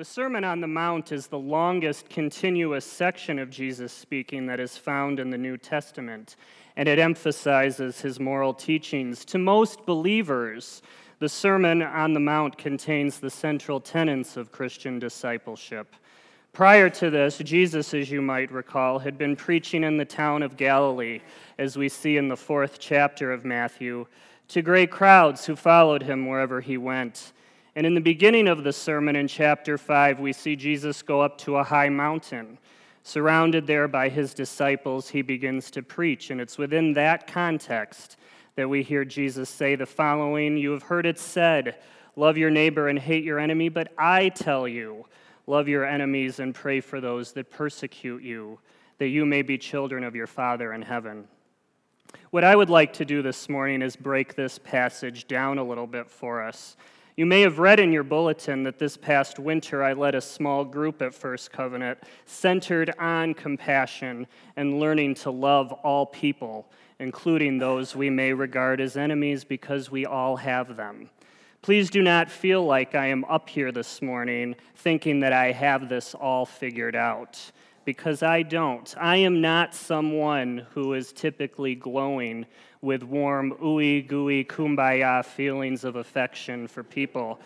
The Sermon on the Mount is the longest continuous section of Jesus speaking that is found in the New Testament, and it emphasizes his moral teachings. To most believers, the Sermon on the Mount contains the central tenets of Christian discipleship. Prior to this, Jesus, as you might recall, had been preaching in the town of Galilee, as we see in the fourth chapter of Matthew, to great crowds who followed him wherever he went. And in the beginning of the sermon in chapter 5, we see Jesus go up to a high mountain. Surrounded there by his disciples, he begins to preach. And it's within that context that we hear Jesus say the following You have heard it said, Love your neighbor and hate your enemy, but I tell you, love your enemies and pray for those that persecute you, that you may be children of your Father in heaven. What I would like to do this morning is break this passage down a little bit for us you may have read in your bulletin that this past winter I led a small group at First Covenant centered on compassion and learning to love all people, including those we may regard as enemies because we all have them. Please do not feel like I am up here this morning thinking that I have this all figured out because I don't. I am not someone who is typically glowing with warm, ooey gooey, kumbaya feelings of affection for people,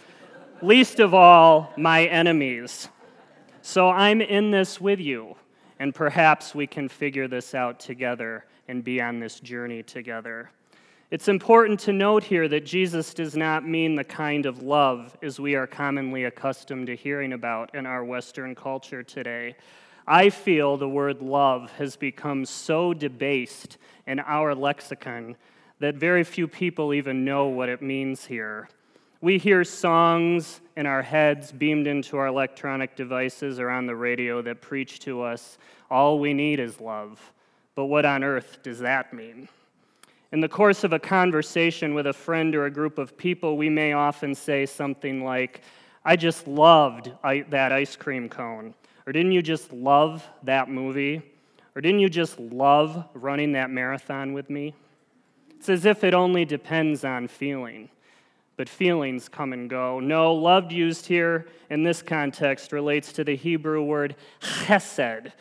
least of all my enemies. So I'm in this with you, and perhaps we can figure this out together and be on this journey together. It's important to note here that Jesus does not mean the kind of love as we are commonly accustomed to hearing about in our Western culture today. I feel the word love has become so debased in our lexicon that very few people even know what it means here. We hear songs in our heads beamed into our electronic devices or on the radio that preach to us, all we need is love. But what on earth does that mean? In the course of a conversation with a friend or a group of people, we may often say something like, I just loved that ice cream cone. Or didn't you just love that movie? Or didn't you just love running that marathon with me? It's as if it only depends on feeling, but feelings come and go. No, loved used here in this context relates to the Hebrew word chesed,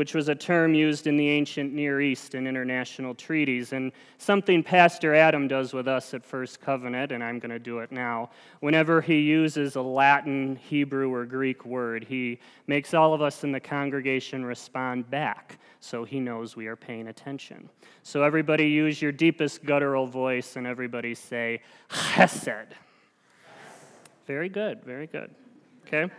which was a term used in the ancient Near East in international treaties, and something Pastor Adam does with us at First Covenant, and I'm going to do it now. Whenever he uses a Latin, Hebrew, or Greek word, he makes all of us in the congregation respond back so he knows we are paying attention. So, everybody use your deepest guttural voice, and everybody say, Chesed. Very good, very good. Okay?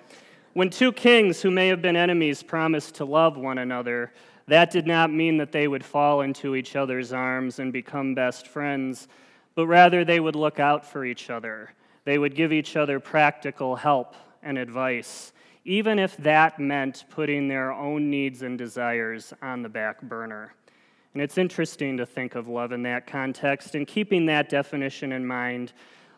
When two kings who may have been enemies promised to love one another, that did not mean that they would fall into each other's arms and become best friends, but rather they would look out for each other. They would give each other practical help and advice, even if that meant putting their own needs and desires on the back burner. And it's interesting to think of love in that context, and keeping that definition in mind,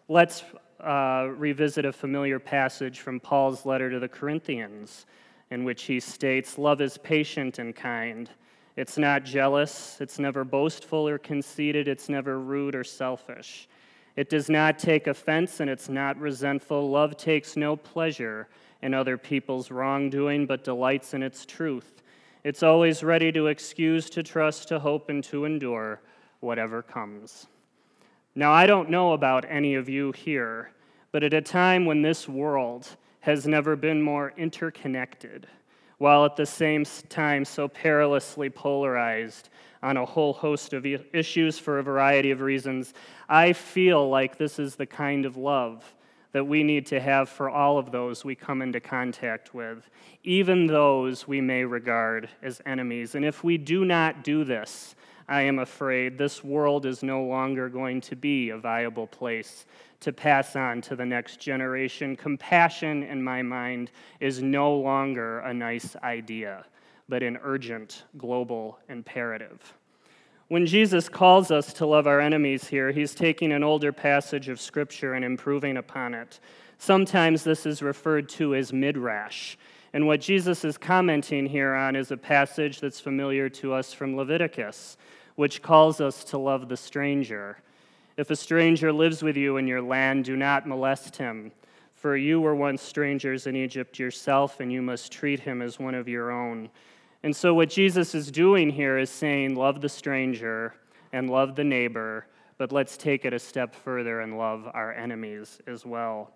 let's uh, revisit a familiar passage from Paul's letter to the Corinthians, in which he states, Love is patient and kind. It's not jealous, it's never boastful or conceited, it's never rude or selfish. It does not take offense and it's not resentful. Love takes no pleasure in other people's wrongdoing, but delights in its truth. It's always ready to excuse, to trust, to hope, and to endure whatever comes. Now, I don't know about any of you here, but at a time when this world has never been more interconnected, while at the same time so perilously polarized on a whole host of issues for a variety of reasons, I feel like this is the kind of love that we need to have for all of those we come into contact with, even those we may regard as enemies. And if we do not do this, I am afraid this world is no longer going to be a viable place to pass on to the next generation. Compassion, in my mind, is no longer a nice idea, but an urgent global imperative. When Jesus calls us to love our enemies here, he's taking an older passage of Scripture and improving upon it. Sometimes this is referred to as midrash. And what Jesus is commenting here on is a passage that's familiar to us from Leviticus, which calls us to love the stranger. If a stranger lives with you in your land, do not molest him. For you were once strangers in Egypt yourself, and you must treat him as one of your own. And so, what Jesus is doing here is saying, Love the stranger and love the neighbor, but let's take it a step further and love our enemies as well.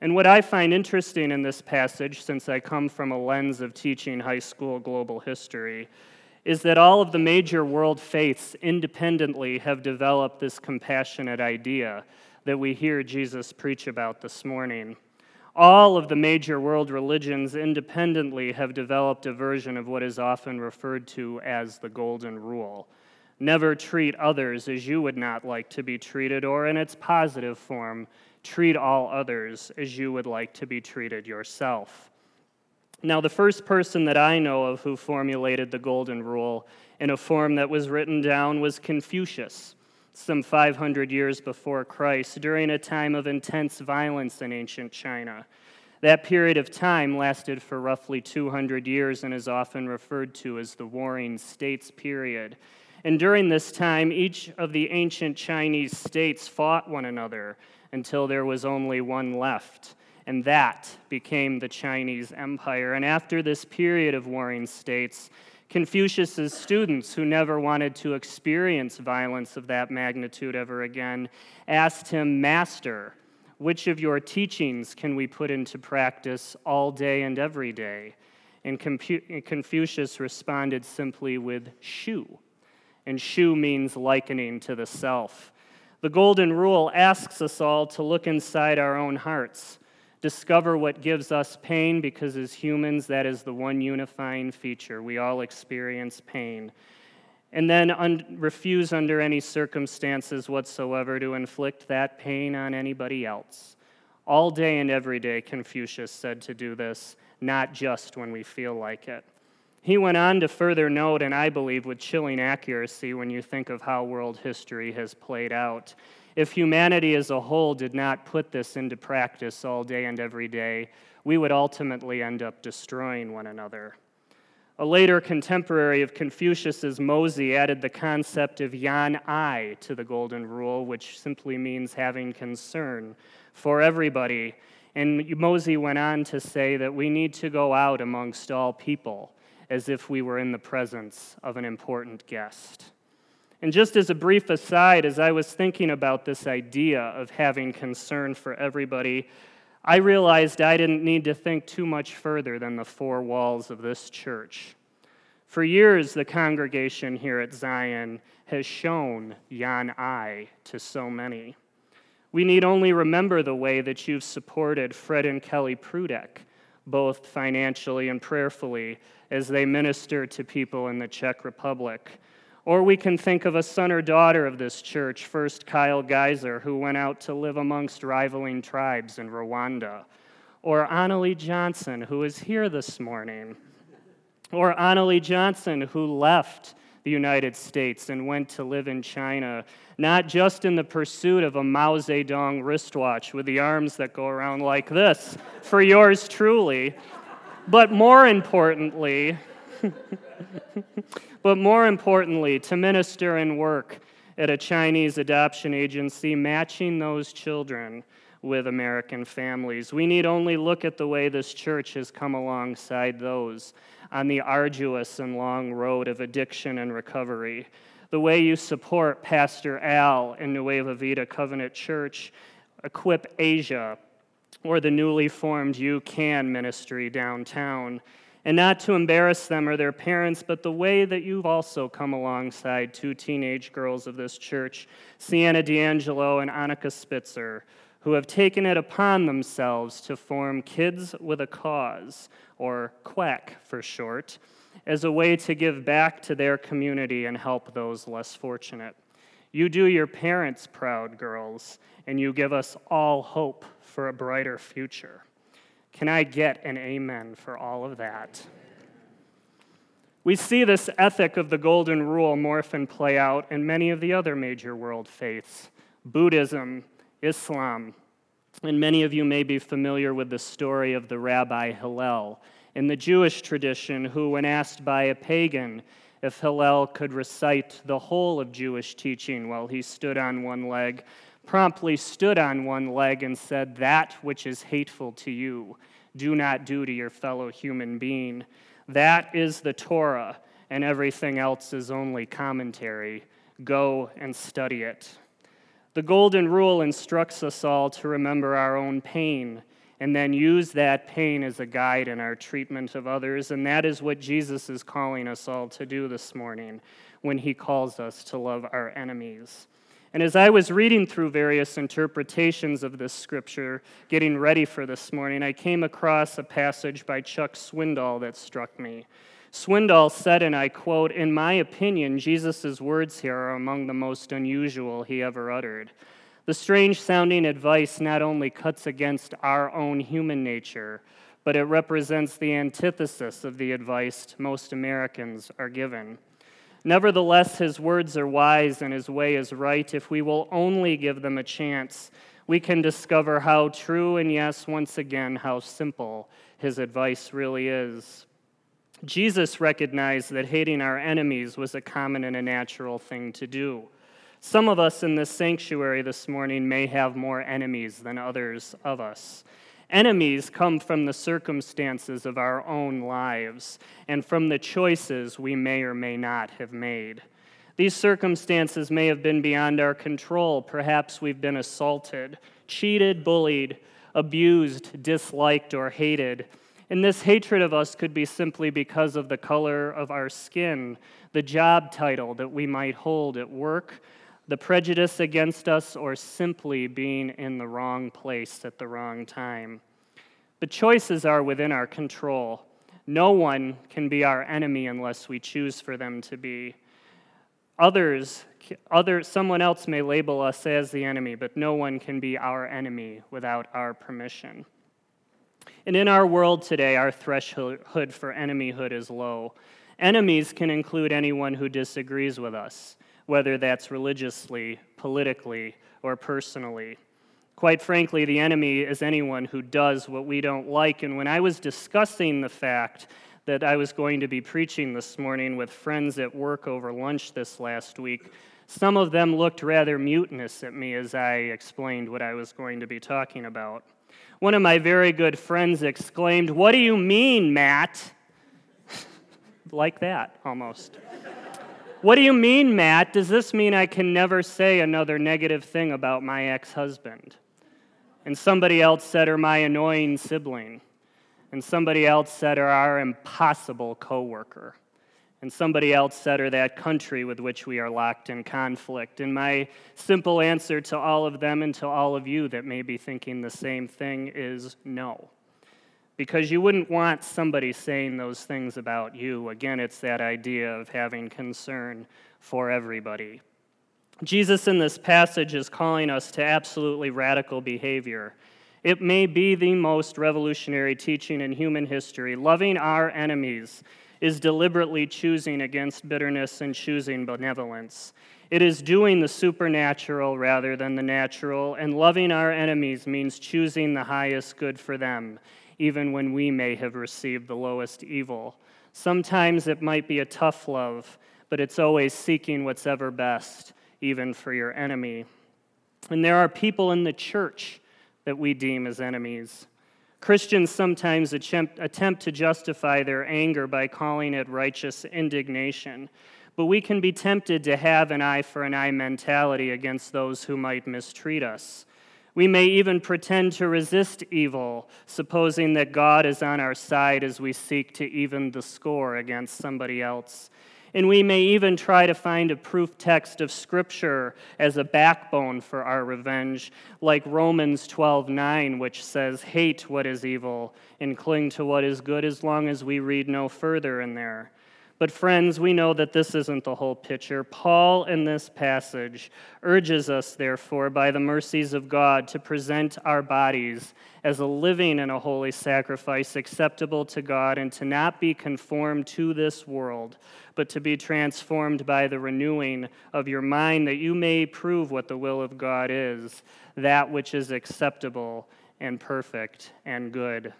And what I find interesting in this passage, since I come from a lens of teaching high school global history, is that all of the major world faiths independently have developed this compassionate idea that we hear Jesus preach about this morning. All of the major world religions independently have developed a version of what is often referred to as the Golden Rule. Never treat others as you would not like to be treated, or in its positive form, treat all others as you would like to be treated yourself. Now, the first person that I know of who formulated the Golden Rule in a form that was written down was Confucius some 500 years before Christ, during a time of intense violence in ancient China. That period of time lasted for roughly 200 years and is often referred to as the Warring States period. And during this time, each of the ancient Chinese states fought one another until there was only one left. And that became the Chinese Empire. And after this period of warring states, Confucius's students, who never wanted to experience violence of that magnitude ever again, asked him, Master, which of your teachings can we put into practice all day and every day? And Confucius responded simply with Shu. And Shu means likening to the self. The Golden Rule asks us all to look inside our own hearts discover what gives us pain because as humans, that is the one unifying feature. We all experience pain. And then un- refuse under any circumstances whatsoever to inflict that pain on anybody else. All day and every day, Confucius said to do this, not just when we feel like it. He went on to further note, and I believe with chilling accuracy when you think of how world history has played out, if humanity as a whole did not put this into practice all day and every day, we would ultimately end up destroying one another. A later contemporary of Confucius's Mozi added the concept of yan ai to the Golden Rule, which simply means having concern for everybody. And Mozi went on to say that we need to go out amongst all people as if we were in the presence of an important guest. And just as a brief aside, as I was thinking about this idea of having concern for everybody, I realized I didn't need to think too much further than the four walls of this church. For years, the congregation here at Zion has shown Yan I to so many. We need only remember the way that you've supported Fred and Kelly Prudek, both financially and prayerfully, as they minister to people in the Czech Republic or we can think of a son or daughter of this church, first Kyle Geyser, who went out to live amongst rivaling tribes in Rwanda. Or Annalie Johnson, who is here this morning. Or Annalie Johnson, who left the United States and went to live in China, not just in the pursuit of a Mao Zedong wristwatch with the arms that go around like this for yours truly, but more importantly, but more importantly, to minister and work at a Chinese adoption agency, matching those children with American families. We need only look at the way this church has come alongside those on the arduous and long road of addiction and recovery. The way you support Pastor Al in Nueva Vida Covenant Church, Equip Asia, or the newly formed You Can ministry downtown and not to embarrass them or their parents, but the way that you've also come alongside two teenage girls of this church, Sienna D'Angelo and Annika Spitzer, who have taken it upon themselves to form Kids with a Cause, or Quack for short, as a way to give back to their community and help those less fortunate. You do your parents proud, girls, and you give us all hope for a brighter future. Can I get an amen for all of that? We see this ethic of the Golden Rule morph and play out in many of the other major world faiths Buddhism, Islam, and many of you may be familiar with the story of the Rabbi Hillel in the Jewish tradition, who, when asked by a pagan if Hillel could recite the whole of Jewish teaching while he stood on one leg, promptly stood on one leg and said, That which is hateful to you, do not do to your fellow human being. That is the Torah, and everything else is only commentary. Go and study it. The Golden Rule instructs us all to remember our own pain and then use that pain as a guide in our treatment of others. And that is what Jesus is calling us all to do this morning when he calls us to love our enemies. And as I was reading through various interpretations of this scripture, getting ready for this morning, I came across a passage by Chuck Swindoll that struck me. Swindoll said, and I quote, In my opinion, Jesus' words here are among the most unusual he ever uttered. The strange sounding advice not only cuts against our own human nature, but it represents the antithesis of the advice most Americans are given. Nevertheless, his words are wise and his way is right. If we will only give them a chance, we can discover how true and, yes, once again, how simple his advice really is. Jesus recognized that hating our enemies was a common and a natural thing to do. Some of us in this sanctuary this morning may have more enemies than others of us. Enemies come from the circumstances of our own lives and from the choices we may or may not have made. These circumstances may have been beyond our control. Perhaps we've been assaulted, cheated, bullied, abused, disliked, or hated. And this hatred of us could be simply because of the color of our skin, the job title that we might hold at work, the prejudice against us, or simply being in the wrong place at the wrong time. The choices are within our control. No one can be our enemy unless we choose for them to be. Others, other, someone else may label us as the enemy, but no one can be our enemy without our permission. And in our world today, our threshold for enemyhood is low. Enemies can include anyone who disagrees with us whether that's religiously, politically, or personally. Quite frankly, the enemy is anyone who does what we don't like. And when I was discussing the fact that I was going to be preaching this morning with friends at work over lunch this last week, some of them looked rather mutinous at me as I explained what I was going to be talking about. One of my very good friends exclaimed, What do you mean, Matt? like that, almost. What do you mean, Matt? Does this mean I can never say another negative thing about my ex husband? And somebody else said, or my annoying sibling. And somebody else said, or our impossible coworker. And somebody else said, or that country with which we are locked in conflict. And my simple answer to all of them and to all of you that may be thinking the same thing is no because you wouldn't want somebody saying those things about you. Again, it's that idea of having concern for everybody. Jesus in this passage is calling us to absolutely radical behavior. It may be the most revolutionary teaching in human history. Loving our enemies is deliberately choosing against bitterness and choosing benevolence. It is doing the supernatural rather than the natural, and loving our enemies means choosing the highest good for them even when we may have received the lowest evil. Sometimes it might be a tough love, but it's always seeking what's ever best, even for your enemy. And there are people in the church that we deem as enemies. Christians sometimes attempt, to justify their anger by calling it righteous indignation. But we can be tempted to have an eye for an eye mentality against those who might mistreat us. We may even pretend to resist evil, supposing that God is on our side as we seek to even the score against somebody else. And we may even try to find a proof text of Scripture as a backbone for our revenge, like Romans 12:9, which says, Hate what is evil and cling to what is good as long as we read no further in there. But, friends, we know that this isn't the whole picture. Paul, in this passage, urges us, therefore, by the mercies of God, to present our bodies as a living and a holy sacrifice acceptable to God, and to not be conformed to this world, but to be transformed by the renewing of your mind, that you may prove what the will of God is, that which is acceptable and perfect and good.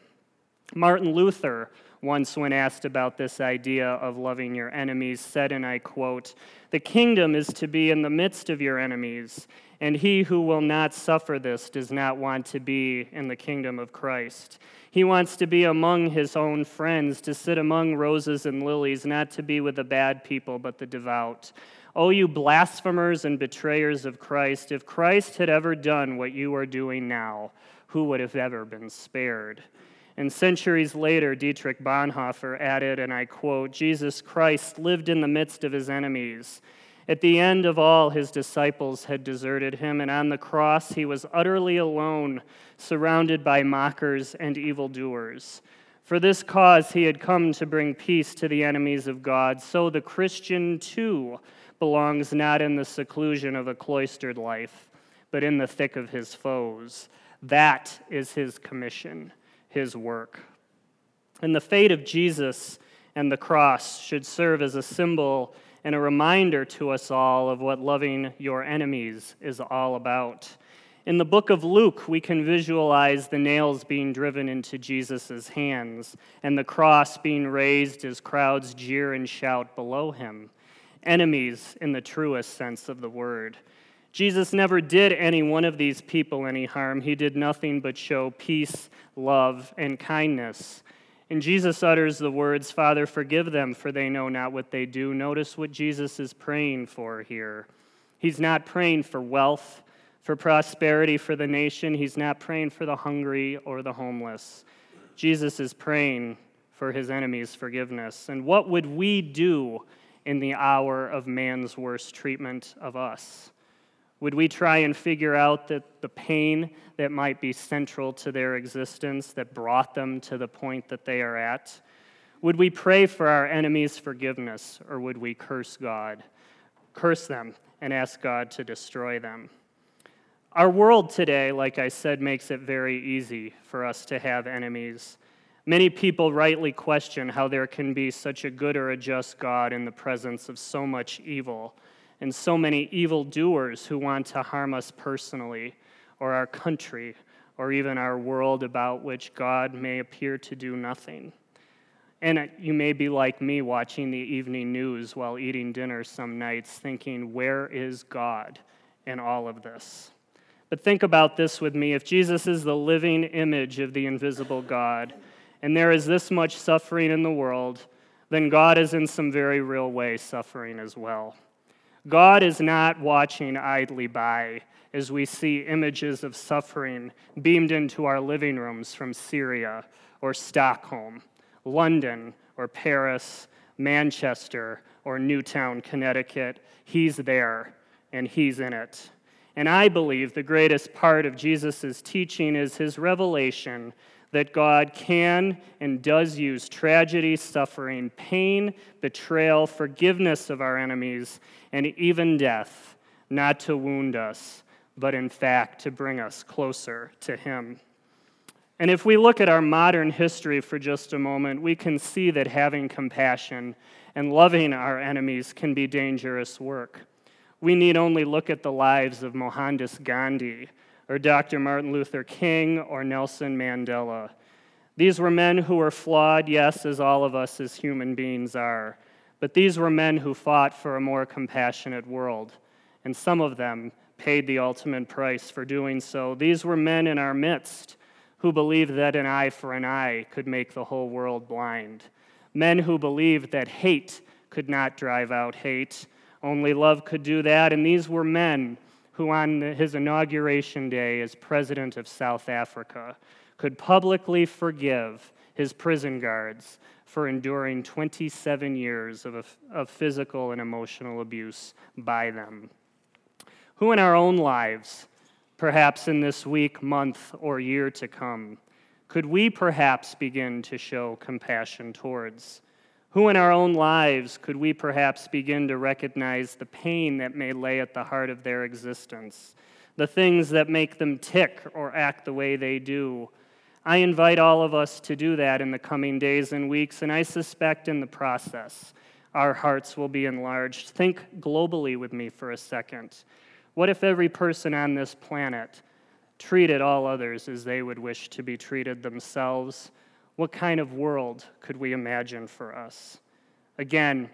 Martin Luther, once when asked about this idea of loving your enemies, said, and I quote, The kingdom is to be in the midst of your enemies, and he who will not suffer this does not want to be in the kingdom of Christ. He wants to be among his own friends, to sit among roses and lilies, not to be with the bad people, but the devout. Oh, you blasphemers and betrayers of Christ, if Christ had ever done what you are doing now, who would have ever been spared? And centuries later, Dietrich Bonhoeffer added, and I quote Jesus Christ lived in the midst of his enemies. At the end of all, his disciples had deserted him, and on the cross, he was utterly alone, surrounded by mockers and evildoers. For this cause, he had come to bring peace to the enemies of God. So the Christian, too, belongs not in the seclusion of a cloistered life, but in the thick of his foes. That is his commission his work. And the fate of Jesus and the cross should serve as a symbol and a reminder to us all of what loving your enemies is all about. In the book of Luke, we can visualize the nails being driven into Jesus' hands and the cross being raised as crowds jeer and shout below him. Enemies in the truest sense of the word. Jesus never did any one of these people any harm. He did nothing but show peace, love, and kindness. And Jesus utters the words, Father, forgive them, for they know not what they do. Notice what Jesus is praying for here. He's not praying for wealth, for prosperity for the nation. He's not praying for the hungry or the homeless. Jesus is praying for his enemies' forgiveness. And what would we do in the hour of man's worst treatment of us? Would we try and figure out that the pain that might be central to their existence that brought them to the point that they are at? Would we pray for our enemies' forgiveness, or would we curse God, curse them, and ask God to destroy them? Our world today, like I said, makes it very easy for us to have enemies. Many people rightly question how there can be such a good or a just God in the presence of so much evil and so many evildoers who want to harm us personally, or our country, or even our world about which God may appear to do nothing. And you may be like me watching the evening news while eating dinner some nights, thinking, where is God in all of this? But think about this with me. If Jesus is the living image of the invisible God, and there is this much suffering in the world, then God is in some very real way suffering as well. God is not watching idly by as we see images of suffering beamed into our living rooms from Syria or Stockholm, London or Paris, Manchester or Newtown, Connecticut. He's there and he's in it. And I believe the greatest part of Jesus' teaching is his revelation that God can and does use tragedy, suffering, pain, betrayal, forgiveness of our enemies, and even death, not to wound us, but in fact to bring us closer to Him. And if we look at our modern history for just a moment, we can see that having compassion and loving our enemies can be dangerous work. We need only look at the lives of Mohandas Gandhi or Dr. Martin Luther King or Nelson Mandela. These were men who were flawed, yes, as all of us as human beings are. But these were men who fought for a more compassionate world, and some of them paid the ultimate price for doing so. These were men in our midst who believed that an eye for an eye could make the whole world blind. Men who believed that hate could not drive out hate, only love could do that. And these were men who, on his inauguration day as president of South Africa, could publicly forgive his prison guards for enduring 27 years of, of physical and emotional abuse by them. Who in our own lives, perhaps in this week, month, or year to come, could we perhaps begin to show compassion towards? Who in our own lives could we perhaps begin to recognize the pain that may lay at the heart of their existence, the things that make them tick or act the way they do? I invite all of us to do that in the coming days and weeks, and I suspect in the process our hearts will be enlarged. Think globally with me for a second. What if every person on this planet treated all others as they would wish to be treated themselves? What kind of world could we imagine for us? Again,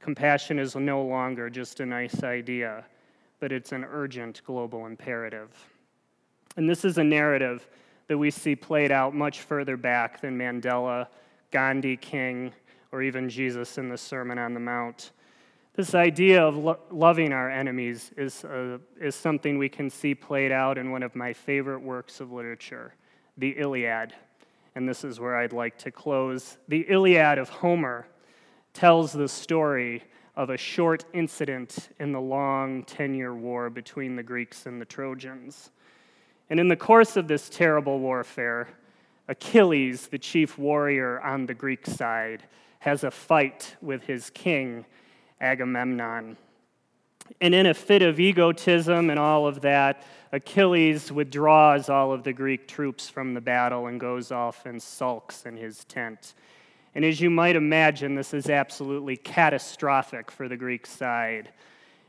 compassion is no longer just a nice idea, but it's an urgent global imperative. And this is a narrative that we see played out much further back than Mandela, Gandhi, King, or even Jesus in the Sermon on the Mount. This idea of lo- loving our enemies is, uh, is something we can see played out in one of my favorite works of literature, the Iliad. And this is where I'd like to close. The Iliad of Homer tells the story of a short incident in the long 10 year war between the Greeks and the Trojans. And in the course of this terrible warfare, Achilles, the chief warrior on the Greek side, has a fight with his king Agamemnon. And in a fit of egotism and all of that, Achilles withdraws all of the Greek troops from the battle and goes off and sulks in his tent. And as you might imagine, this is absolutely catastrophic for the Greek side.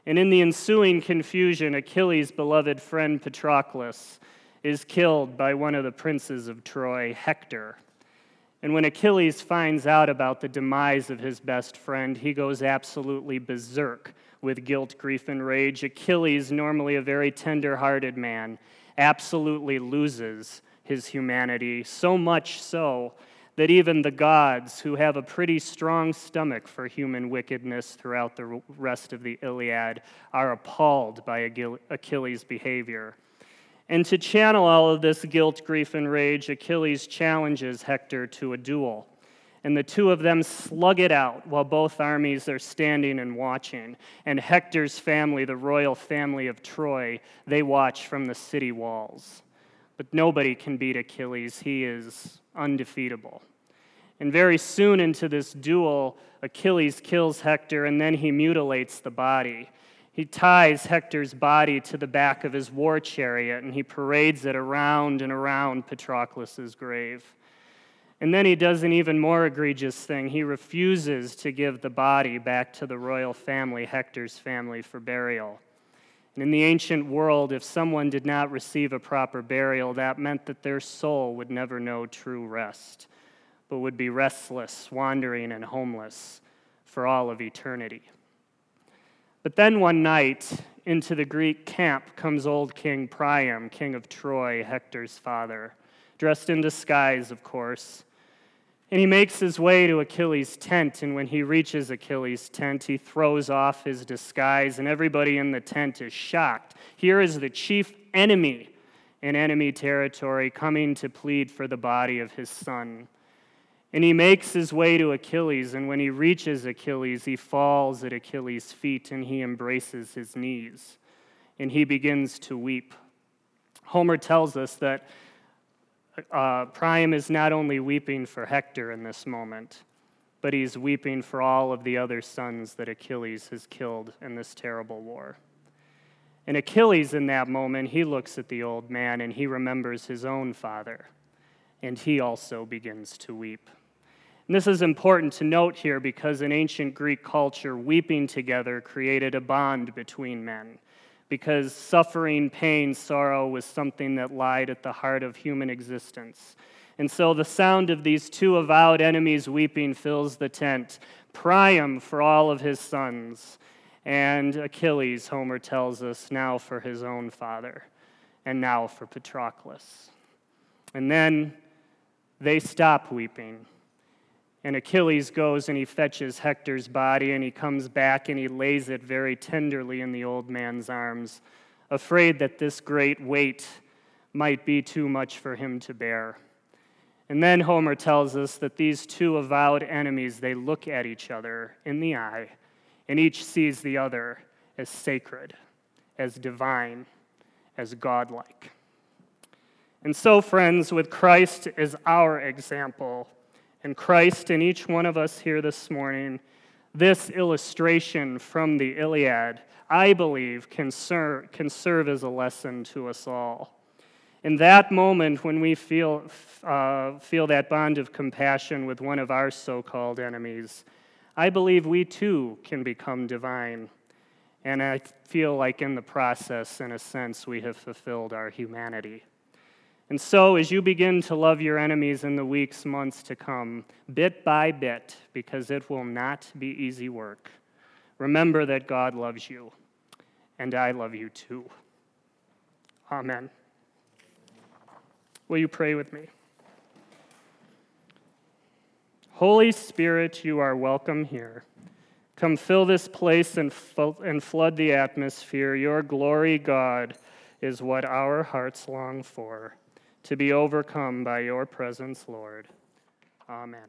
And in the ensuing confusion, Achilles' beloved friend Patroclus is killed by one of the princes of Troy, Hector. And when Achilles finds out about the demise of his best friend, he goes absolutely berserk with guilt, grief, and rage. Achilles, normally a very tender hearted man, absolutely loses his humanity, so much so that even the gods, who have a pretty strong stomach for human wickedness throughout the rest of the Iliad, are appalled by Achilles' behavior. And to channel all of this guilt, grief, and rage, Achilles challenges Hector to a duel. And the two of them slug it out while both armies are standing and watching. And Hector's family, the royal family of Troy, they watch from the city walls. But nobody can beat Achilles. He is undefeatable. And very soon into this duel, Achilles kills Hector and then he mutilates the body. He ties Hector's body to the back of his war chariot and he parades it around and around Patroclus's grave. And then he does an even more egregious thing. He refuses to give the body back to the royal family, Hector's family, for burial. And in the ancient world, if someone did not receive a proper burial, that meant that their soul would never know true rest, but would be restless, wandering, and homeless for all of eternity. But then one night, into the Greek camp comes old King Priam, king of Troy, Hector's father, dressed in disguise, of course. And he makes his way to Achilles' tent, and when he reaches Achilles' tent, he throws off his disguise, and everybody in the tent is shocked. Here is the chief enemy in enemy territory coming to plead for the body of his son. And he makes his way to Achilles, and when he reaches Achilles, he falls at Achilles' feet and he embraces his knees, and he begins to weep. Homer tells us that uh, Priam is not only weeping for Hector in this moment, but he's weeping for all of the other sons that Achilles has killed in this terrible war. And Achilles, in that moment, he looks at the old man and he remembers his own father, and he also begins to weep. And this is important to note here because in ancient Greek culture, weeping together created a bond between men. Because suffering, pain, sorrow was something that lied at the heart of human existence. And so the sound of these two avowed enemies weeping fills the tent. Priam for all of his sons, and Achilles, Homer tells us, now for his own father, and now for Patroclus. And then they stop weeping and Achilles goes and he fetches Hector's body and he comes back and he lays it very tenderly in the old man's arms, afraid that this great weight might be too much for him to bear. And then Homer tells us that these two avowed enemies, they look at each other in the eye, and each sees the other as sacred, as divine, as godlike. And so, friends, with Christ as our example, and Christ in each one of us here this morning, this illustration from the Iliad, I believe, can, ser- can serve as a lesson to us all. In that moment, when we feel, uh, feel that bond of compassion with one of our so called enemies, I believe we too can become divine. And I feel like in the process, in a sense, we have fulfilled our humanity. And so, as you begin to love your enemies in the weeks, months to come, bit by bit, because it will not be easy work, remember that God loves you, and I love you too. Amen. Will you pray with me? Holy Spirit, you are welcome here. Come fill this place and, and flood the atmosphere. Your glory, God, is what our hearts long for to be overcome by your presence, Lord. Amen.